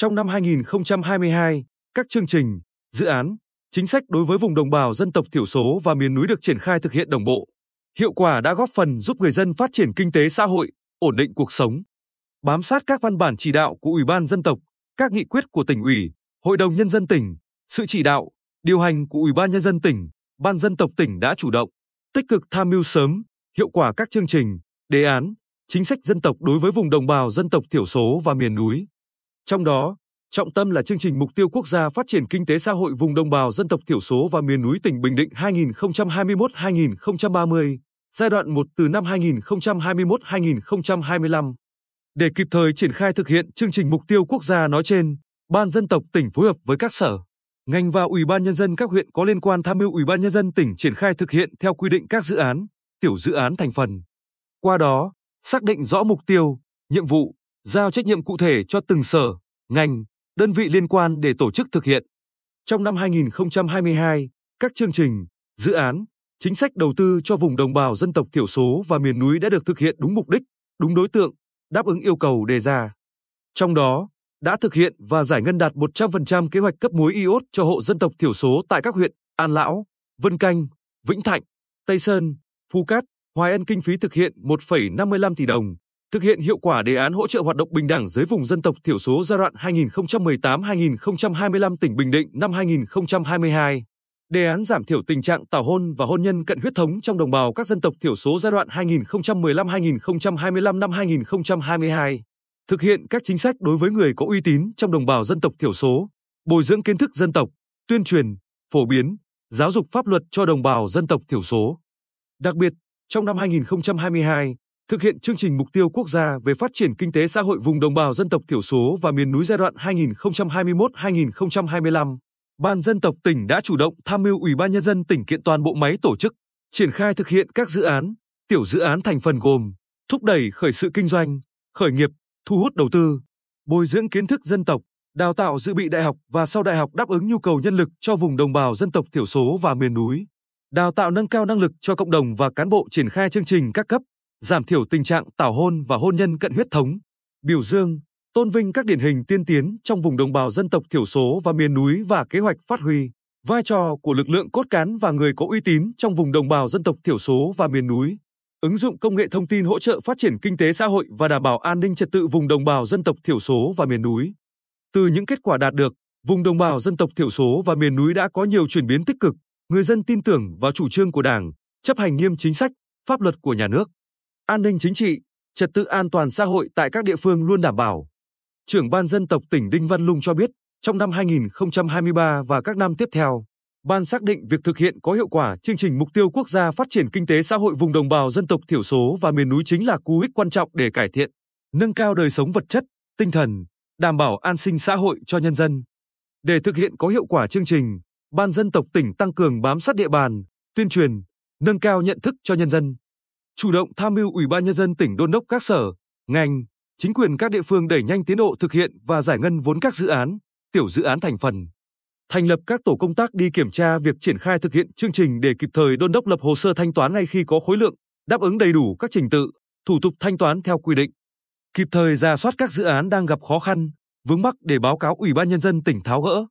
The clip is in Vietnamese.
Trong năm 2022, các chương trình, dự án, chính sách đối với vùng đồng bào dân tộc thiểu số và miền núi được triển khai thực hiện đồng bộ. Hiệu quả đã góp phần giúp người dân phát triển kinh tế xã hội, ổn định cuộc sống. Bám sát các văn bản chỉ đạo của Ủy ban dân tộc, các nghị quyết của tỉnh ủy, Hội đồng nhân dân tỉnh, sự chỉ đạo, điều hành của Ủy ban nhân dân tỉnh, Ban dân tộc tỉnh đã chủ động, tích cực tham mưu sớm, hiệu quả các chương trình, đề án, chính sách dân tộc đối với vùng đồng bào dân tộc thiểu số và miền núi. Trong đó, trọng tâm là chương trình mục tiêu quốc gia phát triển kinh tế xã hội vùng đồng bào dân tộc thiểu số và miền núi tỉnh Bình Định 2021-2030, giai đoạn 1 từ năm 2021-2025. Để kịp thời triển khai thực hiện chương trình mục tiêu quốc gia nói trên, Ban dân tộc tỉnh phối hợp với các sở, ngành và Ủy ban nhân dân các huyện có liên quan tham mưu Ủy ban nhân dân tỉnh triển khai thực hiện theo quy định các dự án, tiểu dự án thành phần. Qua đó, xác định rõ mục tiêu, nhiệm vụ, giao trách nhiệm cụ thể cho từng sở, ngành, đơn vị liên quan để tổ chức thực hiện. Trong năm 2022, các chương trình, dự án, chính sách đầu tư cho vùng đồng bào dân tộc thiểu số và miền núi đã được thực hiện đúng mục đích, đúng đối tượng, đáp ứng yêu cầu đề ra. Trong đó, đã thực hiện và giải ngân đạt 100% kế hoạch cấp muối iốt cho hộ dân tộc thiểu số tại các huyện An Lão, Vân Canh, Vĩnh Thạnh, Tây Sơn, Phú Cát, Hoài Ân kinh phí thực hiện 1,55 tỷ đồng, thực hiện hiệu quả đề án hỗ trợ hoạt động bình đẳng giới vùng dân tộc thiểu số giai đoạn 2018-2025 tỉnh Bình Định năm 2022. Đề án giảm thiểu tình trạng tảo hôn và hôn nhân cận huyết thống trong đồng bào các dân tộc thiểu số giai đoạn 2015-2025 năm 2022 thực hiện các chính sách đối với người có uy tín trong đồng bào dân tộc thiểu số, bồi dưỡng kiến thức dân tộc, tuyên truyền, phổ biến, giáo dục pháp luật cho đồng bào dân tộc thiểu số. Đặc biệt, trong năm 2022, thực hiện chương trình mục tiêu quốc gia về phát triển kinh tế xã hội vùng đồng bào dân tộc thiểu số và miền núi giai đoạn 2021-2025, Ban dân tộc tỉnh đã chủ động tham mưu Ủy ban nhân dân tỉnh kiện toàn bộ máy tổ chức, triển khai thực hiện các dự án, tiểu dự án thành phần gồm thúc đẩy khởi sự kinh doanh, khởi nghiệp, thu hút đầu tư, bồi dưỡng kiến thức dân tộc, đào tạo dự bị đại học và sau đại học đáp ứng nhu cầu nhân lực cho vùng đồng bào dân tộc thiểu số và miền núi, đào tạo nâng cao năng lực cho cộng đồng và cán bộ triển khai chương trình các cấp, giảm thiểu tình trạng tảo hôn và hôn nhân cận huyết thống, biểu dương, tôn vinh các điển hình tiên tiến trong vùng đồng bào dân tộc thiểu số và miền núi và kế hoạch phát huy vai trò của lực lượng cốt cán và người có uy tín trong vùng đồng bào dân tộc thiểu số và miền núi ứng dụng công nghệ thông tin hỗ trợ phát triển kinh tế xã hội và đảm bảo an ninh trật tự vùng đồng bào dân tộc thiểu số và miền núi. Từ những kết quả đạt được, vùng đồng bào dân tộc thiểu số và miền núi đã có nhiều chuyển biến tích cực, người dân tin tưởng vào chủ trương của Đảng, chấp hành nghiêm chính sách, pháp luật của nhà nước. An ninh chính trị, trật tự an toàn xã hội tại các địa phương luôn đảm bảo. Trưởng ban dân tộc tỉnh Đinh Văn Lung cho biết, trong năm 2023 và các năm tiếp theo, Ban xác định việc thực hiện có hiệu quả chương trình mục tiêu quốc gia phát triển kinh tế xã hội vùng đồng bào dân tộc thiểu số và miền núi chính là cú hích quan trọng để cải thiện, nâng cao đời sống vật chất, tinh thần, đảm bảo an sinh xã hội cho nhân dân. Để thực hiện có hiệu quả chương trình, Ban dân tộc tỉnh tăng cường bám sát địa bàn, tuyên truyền, nâng cao nhận thức cho nhân dân. Chủ động tham mưu Ủy ban nhân dân tỉnh đôn đốc các sở, ngành, chính quyền các địa phương đẩy nhanh tiến độ thực hiện và giải ngân vốn các dự án, tiểu dự án thành phần thành lập các tổ công tác đi kiểm tra việc triển khai thực hiện chương trình để kịp thời đôn đốc lập hồ sơ thanh toán ngay khi có khối lượng, đáp ứng đầy đủ các trình tự, thủ tục thanh toán theo quy định. Kịp thời ra soát các dự án đang gặp khó khăn, vướng mắc để báo cáo Ủy ban nhân dân tỉnh tháo gỡ.